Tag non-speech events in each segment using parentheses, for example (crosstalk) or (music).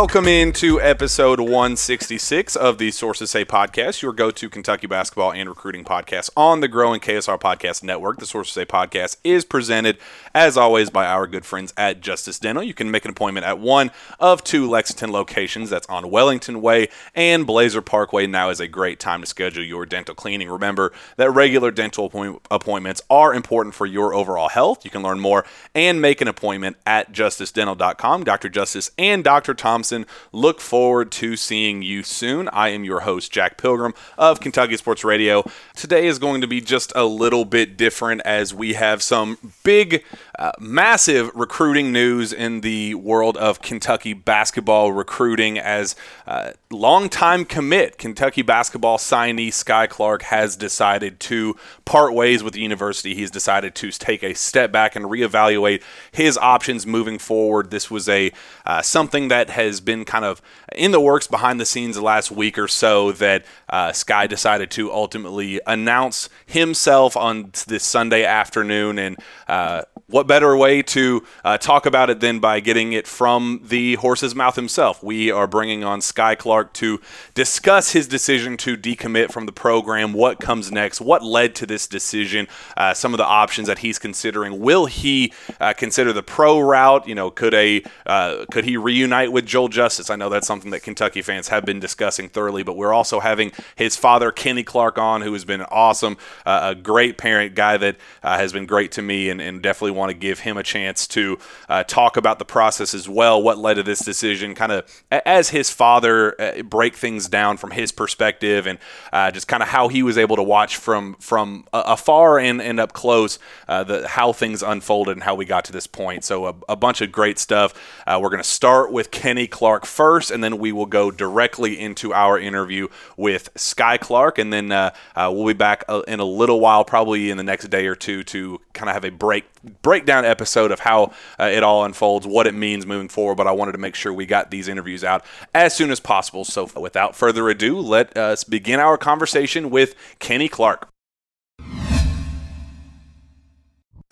Welcome into episode 166 of the Sources Say podcast, your go to Kentucky basketball and recruiting podcast on the growing KSR Podcast Network. The Sources Say podcast is presented, as always, by our good friends at Justice Dental. You can make an appointment at one of two Lexington locations. That's on Wellington Way and Blazer Parkway. Now is a great time to schedule your dental cleaning. Remember that regular dental appointments are important for your overall health. You can learn more and make an appointment at justicedental.com. Dr. Justice and Dr. Thompson look forward to seeing you soon. I am your host, Jack Pilgrim of Kentucky Sports Radio. Today is going to be just a little bit different as we have some big, uh, massive recruiting news in the world of Kentucky basketball recruiting as uh, longtime commit Kentucky basketball signee Skyy Clark has decided to part ways with the university. He's decided to take a step back and reevaluate his options moving forward. This was a uh, something that has been kind of in the works behind the scenes the last week or so that uh, Skyy decided to ultimately announce himself on this Sunday afternoon. And uh, what better way to uh, talk about it than by getting it from the horse's mouth himself? We are bringing on Skyy Clark to discuss his decision to decommit from the program, what comes next, what led to this decision, uh, some of the options that he's considering. Will he uh, consider the pro route? You know, could a uh, could he reunite with Joel Justus? I know that's something that Kentucky fans have been discussing thoroughly, but we're also having his father Kenny Clark on, who has been awesome, uh, a great parent, guy that uh, has been great to me, and, and definitely want to give him a chance to uh, talk about the process as well, what led to this decision, kind of as his father uh, break things down from his perspective, and uh, just kind of how he was able to watch from from afar and, and up close uh, the how things unfolded and how we got to this point. So a, a bunch of great stuff. Uh, we're going to start with Kenny Clark first, and then we will go directly into our interview with Skyy Clark, and then uh, we'll be back in a little while, probably in the next day or two, to kind of have a break breakdown episode of how uh, it all unfolds, what it means moving forward. But I wanted to make sure we got these interviews out as soon as possible. So without further ado, let us begin our conversation with Kenny Clark.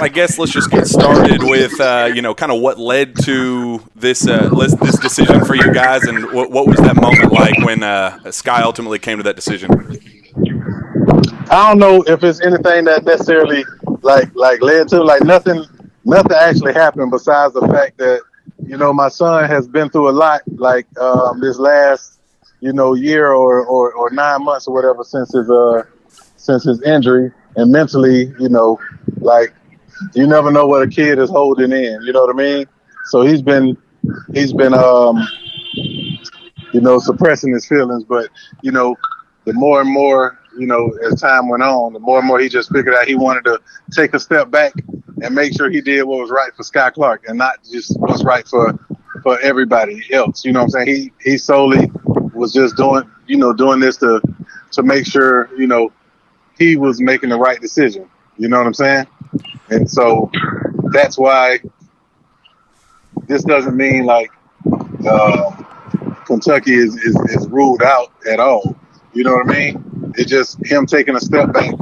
I guess let's just get started with uh, you know kind of what led to this uh, this decision for you guys, and what, what was that moment like when uh, Skyy ultimately came to that decision? I don't know if it's anything that necessarily like like led to like nothing nothing actually happened besides the fact that you know my son has been through a lot like um, this last you know year or, or or nine months or whatever since his uh since his injury. And mentally you know like you never know what a kid is holding in you know what I mean? So he's been he's been um you know suppressing his feelings. But you know the more and more you know, as time went on, the more and more he just figured out he wanted to take a step back and make sure he did what was right for Skyy Clark and not just what's right for for everybody else. You know what I'm saying? He he solely was just doing you know doing this to to make sure you know he was making the right decision. You know what I'm saying? And so that's why this doesn't mean like uh, Kentucky is, is is ruled out at all. You know what I mean? It's just him taking a step back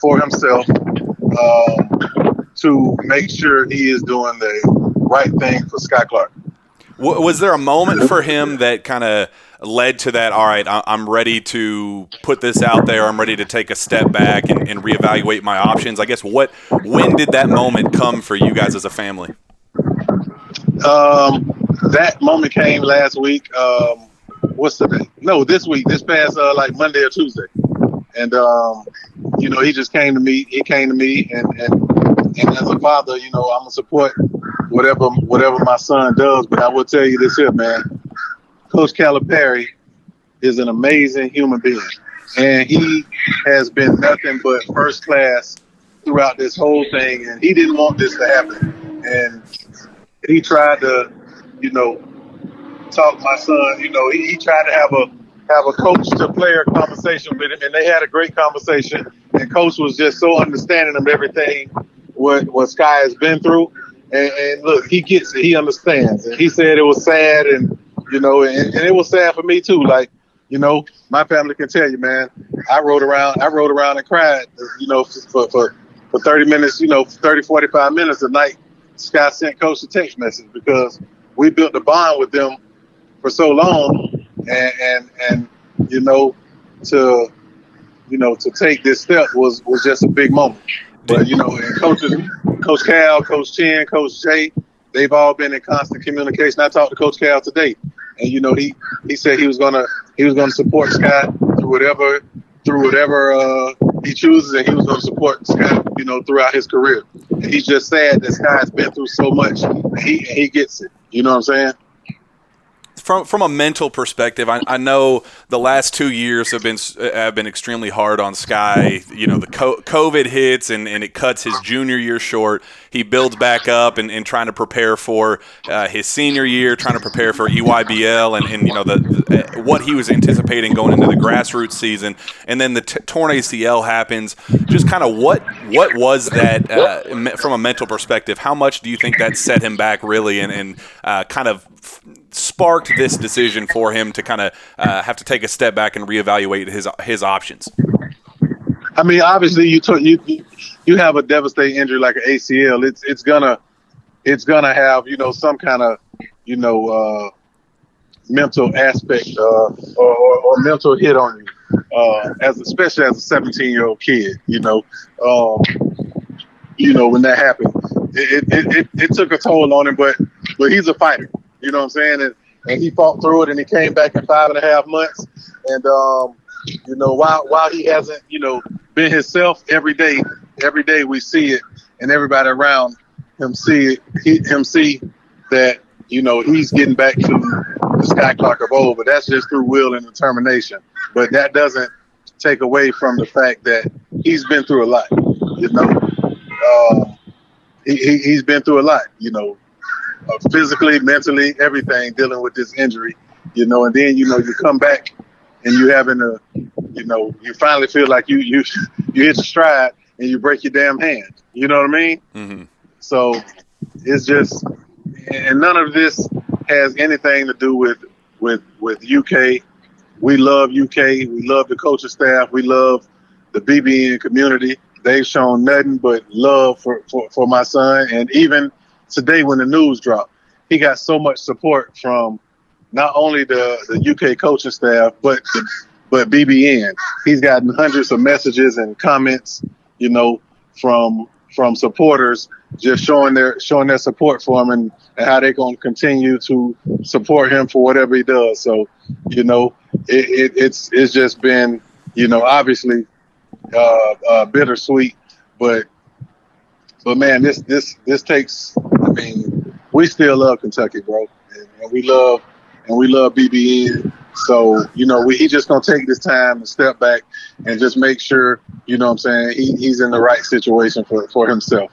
for himself um, to make sure he is doing the right thing for Skyy Clark. Was there a moment for him that kind of led to that? All right, I'm ready to put this out there. I'm ready to take a step back and, and reevaluate my options. I guess what when did that moment come for you guys as a family? Um, that moment came last week. Um, what's the day? No, this week, this past uh, like Monday or Tuesday, and um, you know, he just came to me. He came to me, and and and as a father, you know, I'm gonna support whatever whatever my son does. But I will tell you this here, man. Coach Calipari is an amazing human being, and he has been nothing but first class throughout this whole thing. And he didn't want this to happen, and he tried to, you know, talk my son. You know, he, he tried to have a have a coach to player conversation with him, and they had a great conversation. And coach was just so understanding of everything what what Skyy has been through. And, and look, he gets it. He understands. And he said it was sad, and you know, and, and it was sad for me too. Like, you know, my family can tell you, man. I rode around. I rode around and cried. You know, for for for 30 minutes. You know, 30, 45 minutes a night. Skyy sent coach a text message because we built a bond with them for so long, and and and you know, to you know to take this step was was just a big moment. But you know, and coaches, Coach Cal, Coach Chin, Coach Jay, they've all been in constant communication. I talked to Coach Cal today, and you know, he he said he was gonna he was gonna support Scott through whatever through whatever uh, he chooses, and he was gonna support Scott, you know, throughout his career. And he's just sad that Scott's been through so much. He he gets it. You know what I'm saying? From from a mental perspective, I, I know the last two years have been have been extremely hard on Skyy. You know, the COVID hits and, and it cuts his junior year short. He builds back up and, and trying to prepare for uh, his senior year, trying to prepare for EYBL and, and you know the, the what he was anticipating going into the grassroots season, and then the t- torn ACL happens. Just kind of what what was that uh, from a mental perspective? How much do you think that set him back really, and, and uh, kind of sparked this decision for him to kind of uh, have to take a step back and reevaluate his his options? I mean, obviously, you you you have a devastating injury like an ACL. It's it's gonna it's gonna have you know some kind of you know uh, mental aspect uh, or, or, or mental hit on you, uh, as especially as a 17 year old kid. You know, um, you know when that happened, it, it, it, it took a toll on him. But but he's a fighter. You know what I'm saying? And, and he fought through it, and he came back in five and a half months. And um, you know, while while he hasn't, you know, been himself every day, every day we see it, and everybody around him see it, he, him see that you know he's getting back to the Skyy Clark of old. But that's just through will and determination. But that doesn't take away from the fact that he's been through a lot. You know, uh, he, he he's been through a lot. You know, physically, mentally, everything dealing with this injury. You know, and then you know you come back and you having a, you know, you finally feel like you you you hit your stride and you break your damn hand. You know what I mean? Mm-hmm. So it's just, and none of this has anything to do with with with UK. We love UK. We love the coaching staff. We love the BBN community. They've shown nothing but love for, for, for my son. And even today, when the news dropped, he got so much support from not only the, the UK coaching staff, but but BBN. He's gotten hundreds of messages and comments, you know, from from supporters just showing their showing their support for him and, and how they're going to continue to support him for whatever he does. So, you know, it, it, it's it's just been, you know, obviously uh, uh, bittersweet, but but man, this this this takes. Mean, we still love Kentucky, bro, and, and we love and we love BBN. So you know, we, he just gonna take this time and step back and just make sure, you know, what I'm saying he, he's in the right situation for for himself.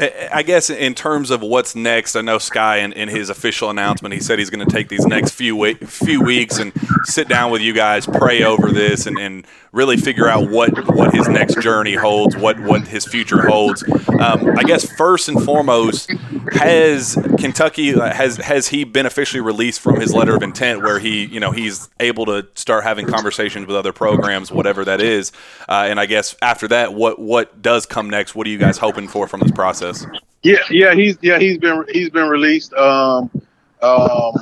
I guess in terms of what's next, I know Skyy in, in his official announcement, he said he's going to take these next few few weeks and sit down with you guys, pray over this, and, and really figure out what, what his next journey holds, what, what his future holds. Um, I guess first and foremost, has Kentucky has has he been officially released from his letter of intent, where he you know he's able to start having conversations with other programs, whatever that is, uh, and I guess after that, what what does come next? What are you guys hoping for from this process? Yeah, yeah, he's yeah he's been he's been released um, um,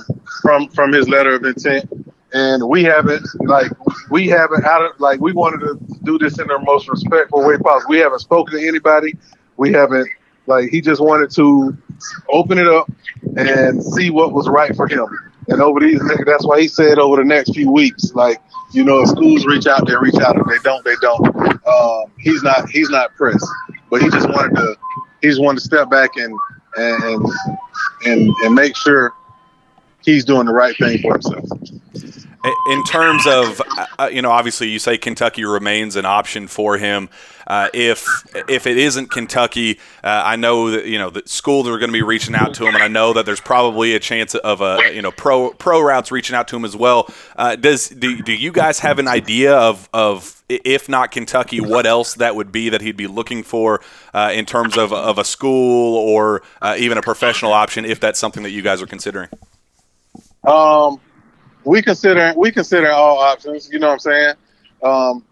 from from his letter of intent, and we haven't like we haven't out of like we wanted to do this in the most respectful way possible. We haven't spoken to anybody. We haven't like he just wanted to open it up and see what was right for him. And over these, that's why he said over the next few weeks, like you know, if schools reach out, they reach out. If they don't, they don't. Um, he's not he's not pressed, but he just wanted to he just wanted to step back and and and and make sure he's doing the right thing for himself. In terms of, uh, you know, obviously you say Kentucky remains an option for him. Uh, if if it isn't Kentucky, uh, I know that you know the schools are going to be reaching out to him, and I know that there's probably a chance of a you know pro pro routes reaching out to him as well. Uh, does do, do you guys have an idea of of if not Kentucky, what else that would be that he'd be looking for uh, in terms of of a school or uh, even a professional option, if that's something that you guys are considering? Um, we consider we consider all options. You know what I'm saying? Um,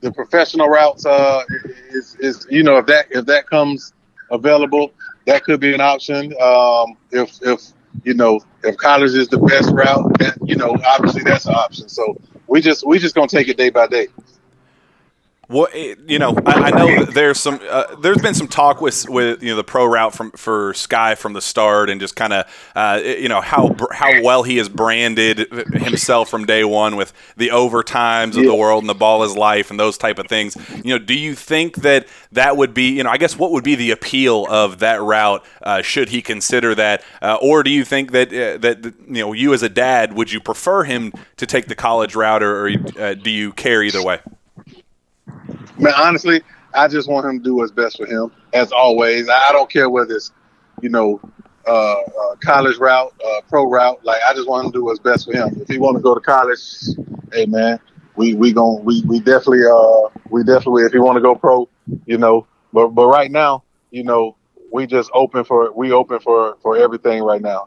the professional routes uh, is, is you know if that if that comes available, that could be an option. Um, if if you know if college is the best route, that, you know obviously that's an option. So we just we just gonna take it day by day. Well, it, you know, I, I know there's some. Uh, there's been some talk with with you know the pro route from for Skyy from the start, and just kind of uh, you know how how well he has branded himself from day one with the overtimes of the world and the ball is life and those type of things. You know, do you think that that would be you know I guess what would be the appeal of that route uh, should he consider that, uh, or do you think that uh, that you know you as a dad would you prefer him to take the college route, or, or uh, do you care either way? Man, honestly, I just want him to do what's best for him, as always. I don't care whether it's, you know, uh, uh, college route, uh, pro route. Like, I just want him to do what's best for him. If he want to go to college, hey man, we we gon' we we definitely uh we definitely if he want to go pro, you know. But but right now, you know, we just open for we open for for everything right now.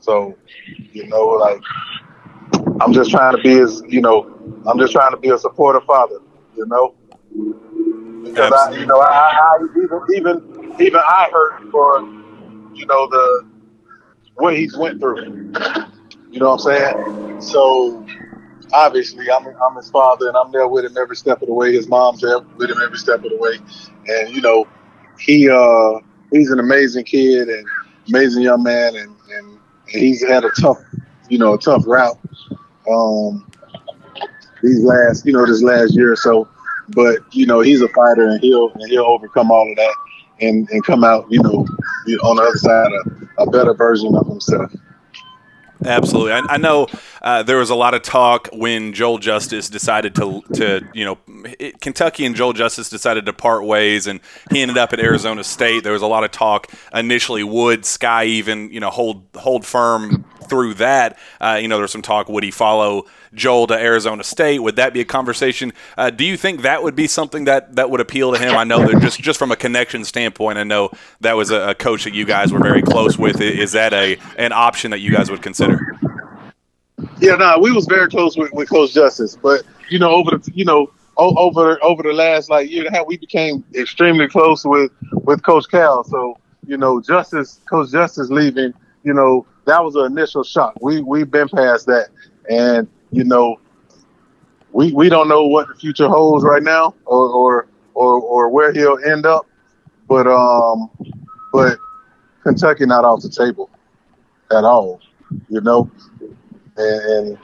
So, you know, like I'm just trying to be as you know, I'm just trying to be a supportive father, you know. Because I, you know, I, I even even even I hurt for you know the what he's went through. You know what I'm saying? So obviously, I'm I'm his father, and I'm there with him every step of the way. His mom's there with him every step of the way, and you know, he uh he's an amazing kid and amazing young man, and and, and he's had a tough you know a tough route. Um, these last you know this last year or so but you know he's a fighter and he'll and he'll overcome all of that and and come out you know on the other side a, a better version of himself Absolutely. I, I know uh, there was a lot of talk when Joel Justus decided to, to you know, it, Kentucky and Joel Justus decided to part ways, and he ended up at Arizona State. There was a lot of talk initially. Would Skyy even, you know, hold hold firm through that? Uh, you know, there was some talk. Would he follow Joel to Arizona State? Would that be a conversation? Uh, do you think that would be something that that would appeal to him? I know that just just from a connection standpoint, I know that was a, a coach that you guys were very close with. Is that a an option that you guys would consider? Yeah no we was very close with, with coach justus but you know over the you know over over the last like year and a half we became extremely close with with coach cal. So you know justus coach justus leaving you know that was an initial shock. We we've been past that. And you know we we don't know what the future holds right now or or or, or where he'll end up. But um but kentucky not off the table at all you know and, and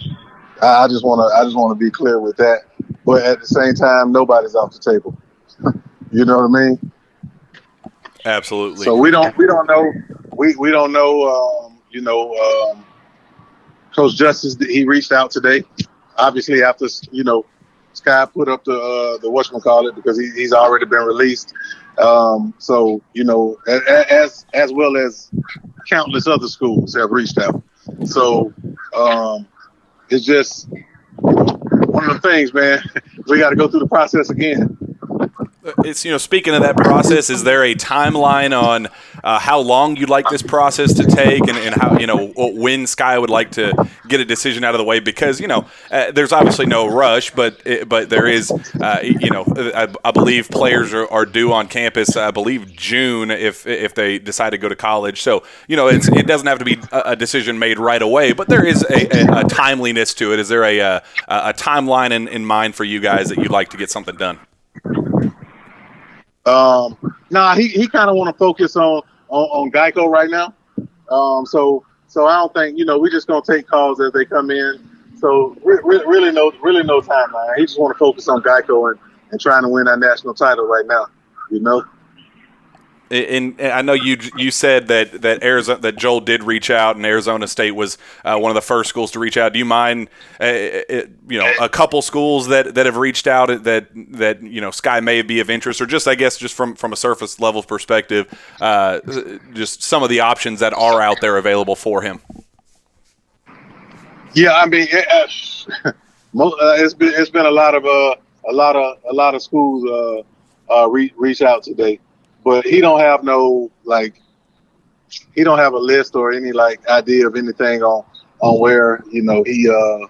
I just want to I just want to be clear with that. But at the same time, nobody's off the table. (laughs) you know what I mean? Absolutely. So we don't we don't know we we don't know. Um, you know, um, Coach Justus he reached out today. Obviously, after you know, Skyy put up the uh, the what's call it because he, he's already been released. Um, so you know, as as well as countless other schools have reached out. So um, it's just one of the things, man. (laughs) We got to go through the process again. It's you know speaking of that process is there a timeline on uh, how long you'd like this process to take and, and how you know when skyy would like to get a decision out of the way? Because you know uh, there's obviously no rush but it, but there is uh, you know I, I believe players are, are due on campus I believe June if if they decide to go to college. So you know it doesn't have to be a, decision made right away but there is a, a, a timeliness to it. Is there a, a, a timeline in, in mind for you guys that you'd like to get something done Um, nah, he, he kind of want to focus on on, on Geico right now. Um, so so I don't think you know we're just gonna take calls as they come in. So re- re- really no really no timeline. He just want to focus on Geico and, and trying to win that national title right now. You know. And, I know you you said that that Arizona that Joel did reach out, and Arizona State was uh, one of the first schools to reach out. Do you mind, uh, it, you know, a couple schools that, that have reached out that that you know Skyy may be of interest, or just I guess just from from a surface level perspective, uh, just some of the options that are out there available for him. Yeah, I mean, it, uh, (laughs) mo- uh, it's been it's been a lot of uh, a lot of a lot of schools uh, uh, reach out today, but he don't have no like he don't have a list or any like idea of anything on on where you know he uh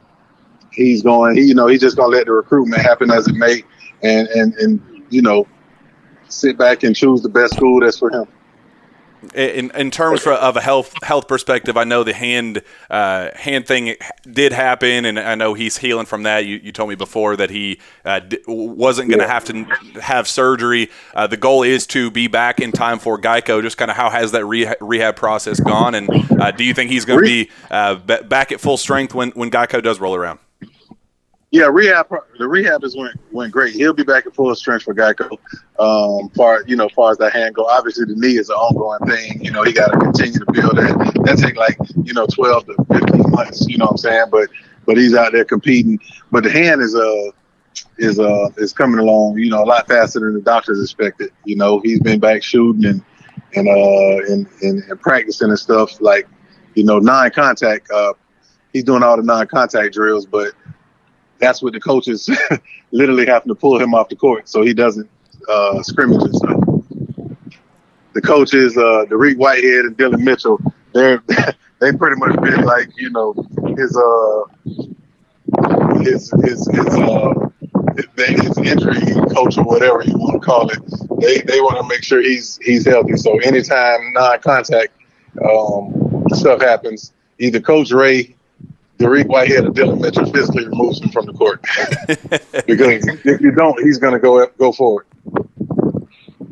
he's going. He you know he's just gonna let the recruitment happen as it may, and and and you know sit back and choose the best school that's for him. In, in terms for, of a health health perspective, I know the hand uh, hand thing did happen, and I know he's healing from that. You, you told me before that he uh, d- wasn't going to have to have surgery. Uh, the goal is to be back in time for Geico. Just kind of how has that reha- rehab process gone, and uh, do you think he's going to be uh, b- back at full strength when, when Geico does roll around? Yeah, rehab. The rehab is went went great. He'll be back at full strength for Geico. Um, far you know, far as that hand go, obviously the knee is an ongoing thing. You know, he got to continue to build that. That take like you know twelve to fifteen months. You know what I'm saying? But but he's out there competing. But the hand is uh is uh is coming along. You know, a lot faster than the doctors expected. You know, he's been back shooting and and uh and and, and practicing and stuff like you know non-contact. Uh, he's doing all the non-contact drills, but that's what the coaches (laughs) literally having to pull him off the court so he doesn't uh, scrimmage and stuff. The coaches, uh, Derek Whitehead and Dylan Mitchell, they're (laughs) they pretty much been like you know his uh his his his uh his, injury coach or whatever you want to call it. They they want to make sure he's he's healthy. So anytime non-contact um, stuff happens, either Coach Ray Derek Whitehead or Dylan Mitchell physically removes him from the court (laughs) because if you don't, he's going to go go forward.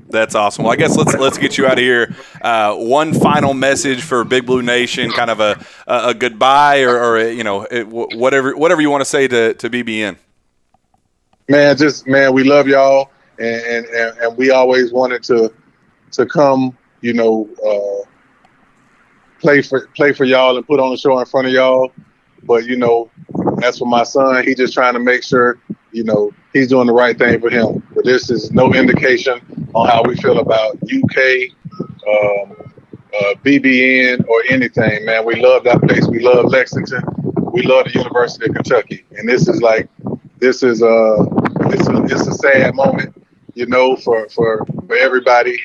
That's awesome. Well, I guess let's let's get you out of here. Uh, one final message for Big Blue Nation, kind of a a, a goodbye or, or a, you know it, whatever whatever you want to say to to BBN. Man, just man, we love y'all, and and, and we always wanted to to come, you know, uh, play for play for y'all and put on a show in front of y'all. But you know, as for my son, he just trying to make sure, you know, he's doing the right thing for him. But this is no indication on how we feel about UK, um, uh, BBN, or anything. Man, we love that place. We love Lexington. We love the University of Kentucky. And this is like, this is a, it's a, it's a sad moment, you know, for for for everybody.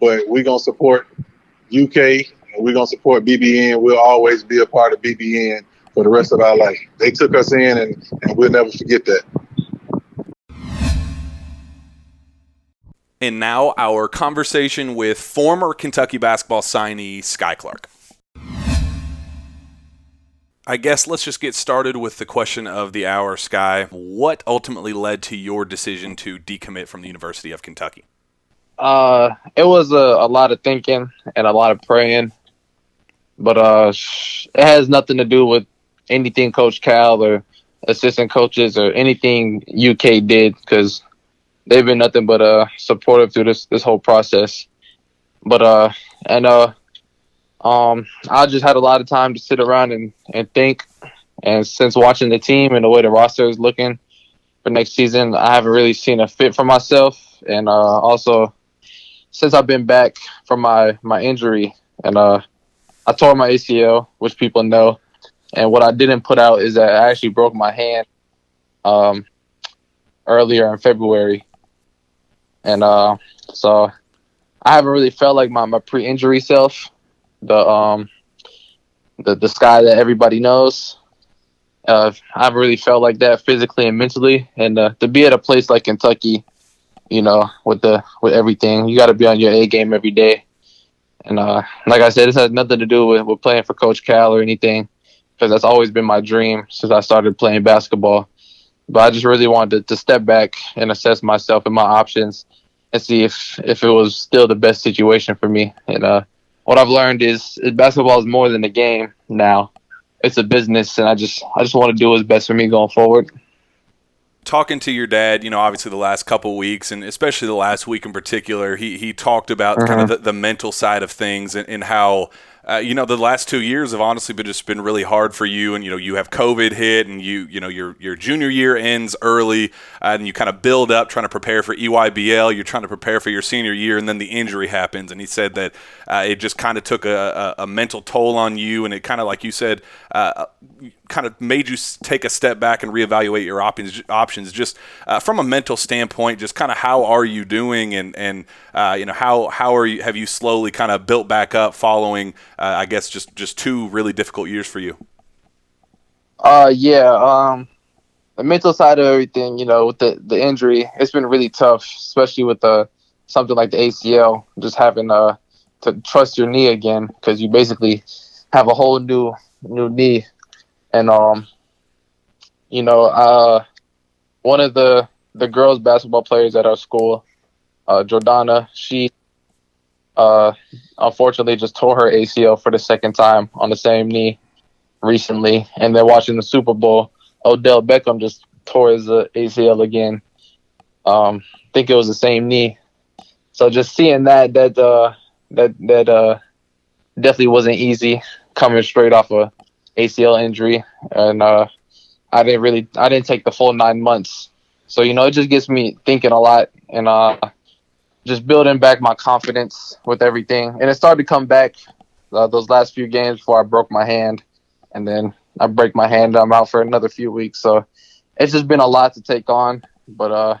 But we're gonna support UK we're gonna support BBN. We'll always be a part of BBN for the rest of our life. They took us in, and, and we'll never forget that. And now our conversation with former Kentucky basketball signee Skyy Clark. I guess let's just get started with the question of the hour, Skyy. What ultimately led to your decision to decommit from the University of Kentucky? Uh, it was a, a lot of thinking and a lot of praying, but uh, it has nothing to do with anything Coach Cal or assistant coaches or anything UK did because they've been nothing but uh supportive through this this whole process. But uh and uh um I just had a lot of time to sit around and, and think and since watching the team and the way the roster is looking for next season, I haven't really seen a fit for myself and uh also since I've been back from my my injury and uh I tore my ACL, which people know. And what I didn't put out is that I actually broke my hand um, earlier in February. And uh, so I haven't really felt like my, my pre injury self, the um the, the skyy that everybody knows. Uh, I haven't really felt like that physically and mentally. And uh, to be at a place like Kentucky, you know, with the with everything, you got to be on your A game every day. And uh, like I said, this has nothing to do with, with playing for Coach Cal or anything because that's always been my dream since I started playing basketball. But I just really wanted to, to step back and assess myself and my options and see if if it was still the best situation for me. And uh, what I've learned is, is basketball is more than a game now. It's a business, and I just I just want to do what's best for me going forward talking to your dad, you know, obviously the last couple weeks, and especially the last week in particular, he he talked about kind of the, the mental side of things and, and how uh, you know, the last two years have honestly been just been really hard for you. And you know, you have COVID hit, and you you know your your junior year ends early, uh, and you kind of build up trying to prepare for EYBL. You're trying to prepare for your senior year, and then the injury happens. And he said that uh, it just kind of took a, a, a, mental toll on you, and it kind of like you said, uh, kind of made you take a step back and reevaluate your options. Options, just uh, from a mental standpoint, just kind of how are you doing, and and uh, you know how how are you have you slowly kind of built back up following uh, I guess just just two really difficult years for you. Uh, yeah. Um, the mental side of everything, you know, with the the injury, it's been really tough, especially with the uh, something like the ACL, just having uh to trust your knee again because you basically have a whole new new knee, and um, you know, uh, one of the the girls basketball players at our school, uh, Jordana, she uh, unfortunately just tore her ACL for the second time on the same knee recently. And then watching the Super Bowl, Odell Beckham just tore his uh, ACL again. Um, I think it was the same knee. So just seeing that, that uh, that that uh, definitely wasn't easy coming straight off a ACL injury, and uh, I didn't really, I didn't take the full nine months. So you know, it just gets me thinking a lot, and uh, just building back my confidence with everything. And it started to come back uh, those last few games before I broke my hand, and then I break my hand. I'm out for another few weeks. So it's just been a lot to take on, but uh,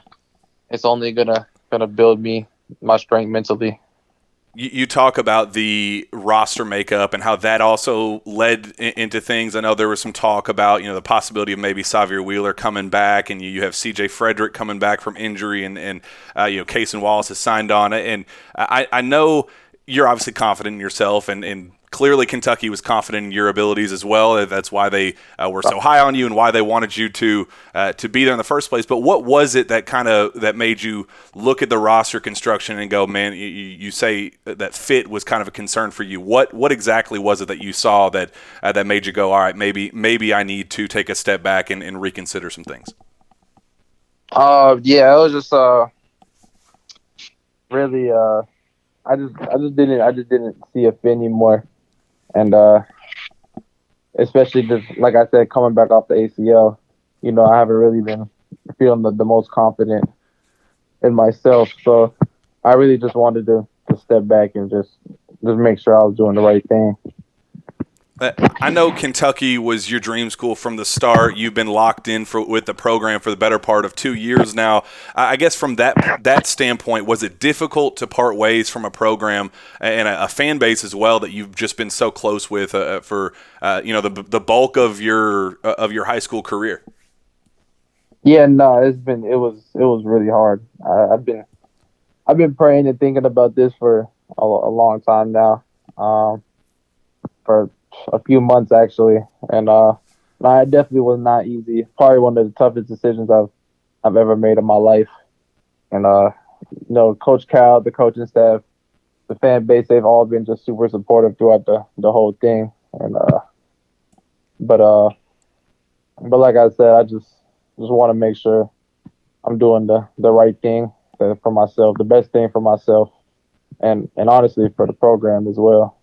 it's only gonna gonna build me my strength mentally you, talk about the roster makeup and how that also led in, into things. I know there was some talk about you know the possibility of maybe Sahvir Wheeler coming back, and you, have C.J. Frederick coming back from injury, and and uh, you know Cason Wallace has signed on and I I know you're obviously confident in yourself and, and clearly Kentucky was confident in your abilities as well. That's why they uh, were so high on you and why they wanted you to uh, to be there in the first place. But what was it that kind of that made you look at the roster construction and go, man? You, you, say that fit was kind of a concern for you. What what exactly was it that you saw that uh, that made you go, all right, maybe maybe I need to take a step back and, and reconsider some things? Uh, yeah, it was just uh really uh. I just I just didn't I just didn't see a fit anymore and uh, especially just like I said, coming back off the ACL, you know, I haven't really been feeling the, the most confident in myself. So I really just wanted to, to step back and just just make sure I was doing the right thing. Uh, I know Kentucky was your dream school from the start. You've been locked in for, with the program for the better part of two years now. I guess from that that standpoint, was it difficult to part ways from a program and a, a fan base as well that you've just been so close with uh, uh for uh, you know the the bulk of your uh, of your high school career? Yeah, no, it's been it was it was really hard. I've been I've been praying and thinking about this for a, a long time now. Um, for a few months actually, and uh, it definitely was not easy. Probably one of the toughest decisions I've I've ever made in my life. And uh, you know, Coach Cal, the coaching staff, the fan base, they've all been just super supportive throughout the the whole thing. And uh, but uh, but like I said, I just just want to make sure I'm doing the the right thing for myself, the best thing for myself, and and honestly for the program as well.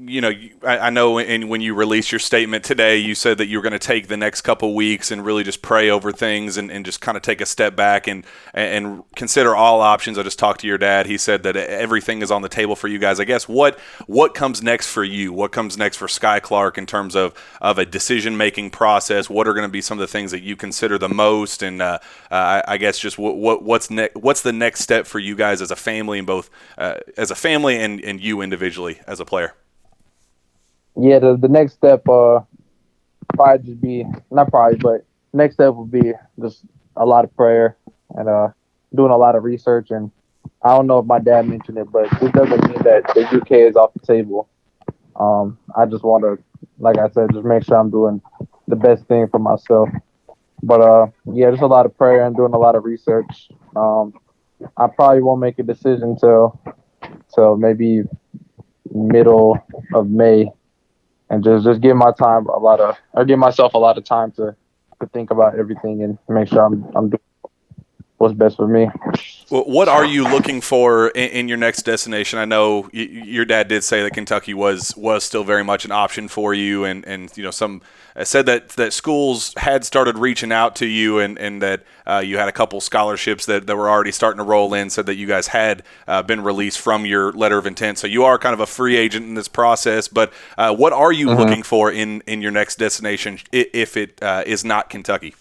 You know, I, know in, when you released your statement today, you said that you were going to take the next couple weeks and really just pray over things and, and just kind of take a step back and and consider all options. I just talked to your dad. He said that everything is on the table for you guys. I guess what what comes next for you? What comes next for Skyy Clark in terms of of a decision making process? What are going to be some of the things that you consider the most? And uh, uh, I, I, guess just what, what what's ne- what's the next step for you guys as a family and both uh, as a family and and you individually as a player yeah, the, the next step uh probably just be not probably, but next step would be just a lot of prayer and uh doing a lot of research and I don't know if my dad mentioned it, but this doesn't mean that the UK is off the table. Um, I just want to, like I said, just make sure I'm doing the best thing for myself. But uh, yeah, just a lot of prayer and doing a lot of research. Um, I probably won't make a decision till till maybe middle of May, and just just give my time a lot of or give myself a lot of time to to think about everything and make sure I'm I'm doing what's best for me. Well, What are you looking for in, in your next destination? I know y- your dad did say that Kentucky was was still very much an option for you, and, and you know some uh, said that that schools had started reaching out to you, and and that uh, you had a couple scholarships that, that were already starting to roll in. Said that you guys had uh, been released from your letter of intent, so you are kind of a free agent in this process. But uh, what are you looking for in in your next destination if it uh, is not Kentucky?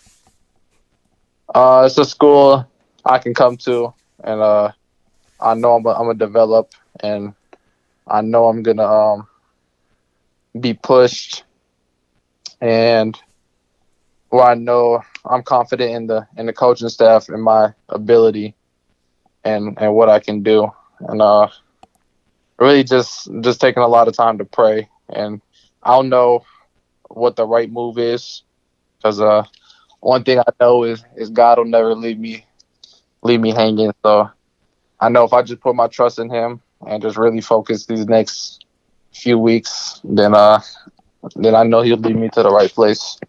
Uh, it's a school I can come to, and uh, I know I'm gonna develop, and I know I'm gonna um, be pushed, and where I know I'm confident in the in the coaching staff and my ability, and and what I can do, and uh, really just just taking a lot of time to pray, and I'll know what the right move is, because uh one thing I know is is God will never leave me leave me hanging. So I know if I just put my trust in Him and just really focus these next few weeks, then uh then I know He'll lead me to the right place.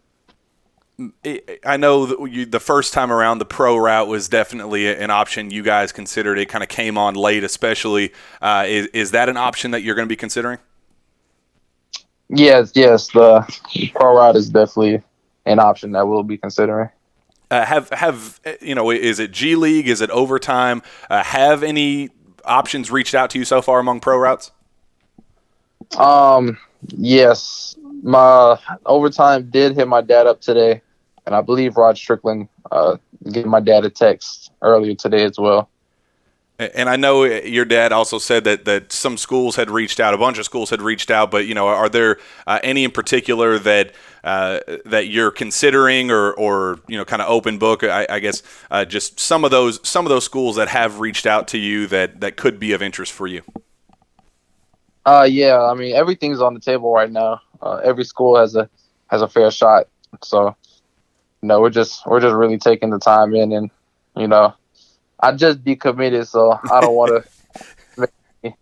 I- I know you, the first time around, the pro route was definitely an option you guys considered. It kind of came on late, especially. Uh, is, is that an option that you're going to be considering? Yes, yes, the pro route is definitely an option that we'll be considering. Uh, have have you know? Is it G League? Is it overtime? Uh, have any options reached out to you so far among pro routes? Um, yes, my overtime did hit my dad up today, and I believe Rod Strickland uh gave my dad a text earlier today as well. And I know your dad also said that, that some schools had reached out, a bunch of schools had reached out, but you know, are there uh, any in particular that uh, that you're considering, or, or you know, kind of open book? I, I guess uh, just some of those some of those schools that have reached out to you that that could be of interest for you. Uh, yeah. I mean, everything's on the table right now. Uh, every school has a has a fair shot. So, no, we're just we're just really taking the time in, and you know, I just decommitted, so I don't want to (laughs) make any-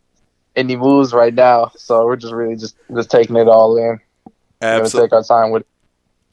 any moves right now. So we're just really just just taking it all in. We're gonna Absolutely. take our time with it.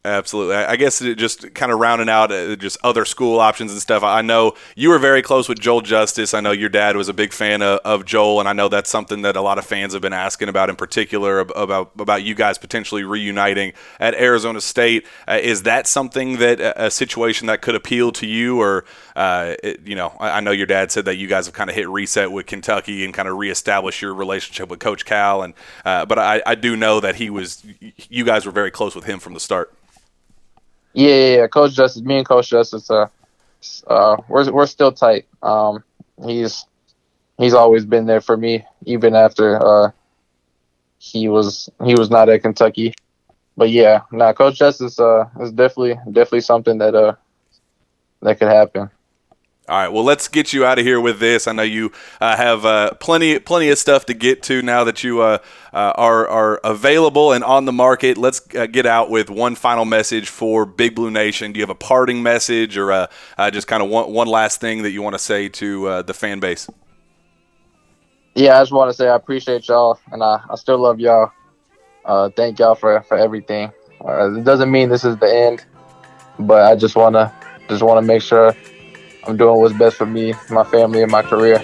Absolutely. I guess just kind of rounding out uh, just other school options and stuff. I know you were very close with Joel Justus. I know your dad was a big fan of, of Joel, and I know that's something that a lot of fans have been asking about, in particular about about you guys potentially reuniting at Arizona State. Uh, is that something that a, a situation that could appeal to you, or uh, it, you know, I, I know your dad said that you guys have kind of hit reset with Kentucky and kind of reestablish your relationship with Coach Cal, and uh, but I, I do know that he was you guys were very close with him from the start. Yeah, yeah, yeah. Coach Justus, me and Coach Justus, uh, uh, we're we're still tight. Um, he's he's always been there for me, even after uh, he was he was not at Kentucky. But yeah, now Coach Justus uh, is definitely definitely something that uh that could happen. All right, well, let's get you out of here with this. I know you uh, have uh, plenty plenty of stuff to get to now that you uh, uh, are are available and on the market. Let's uh, get out with one final message for Big Blue Nation. Do you have a parting message or uh, just kind of one, one last thing that you want to say to the fan base? Yeah, I just want to say I appreciate y'all, and I, I still love y'all. Thank y'all for for everything. It doesn't mean this is the end, but I just wanna just wanna make sure I'm doing what's best for me, my family, and my career.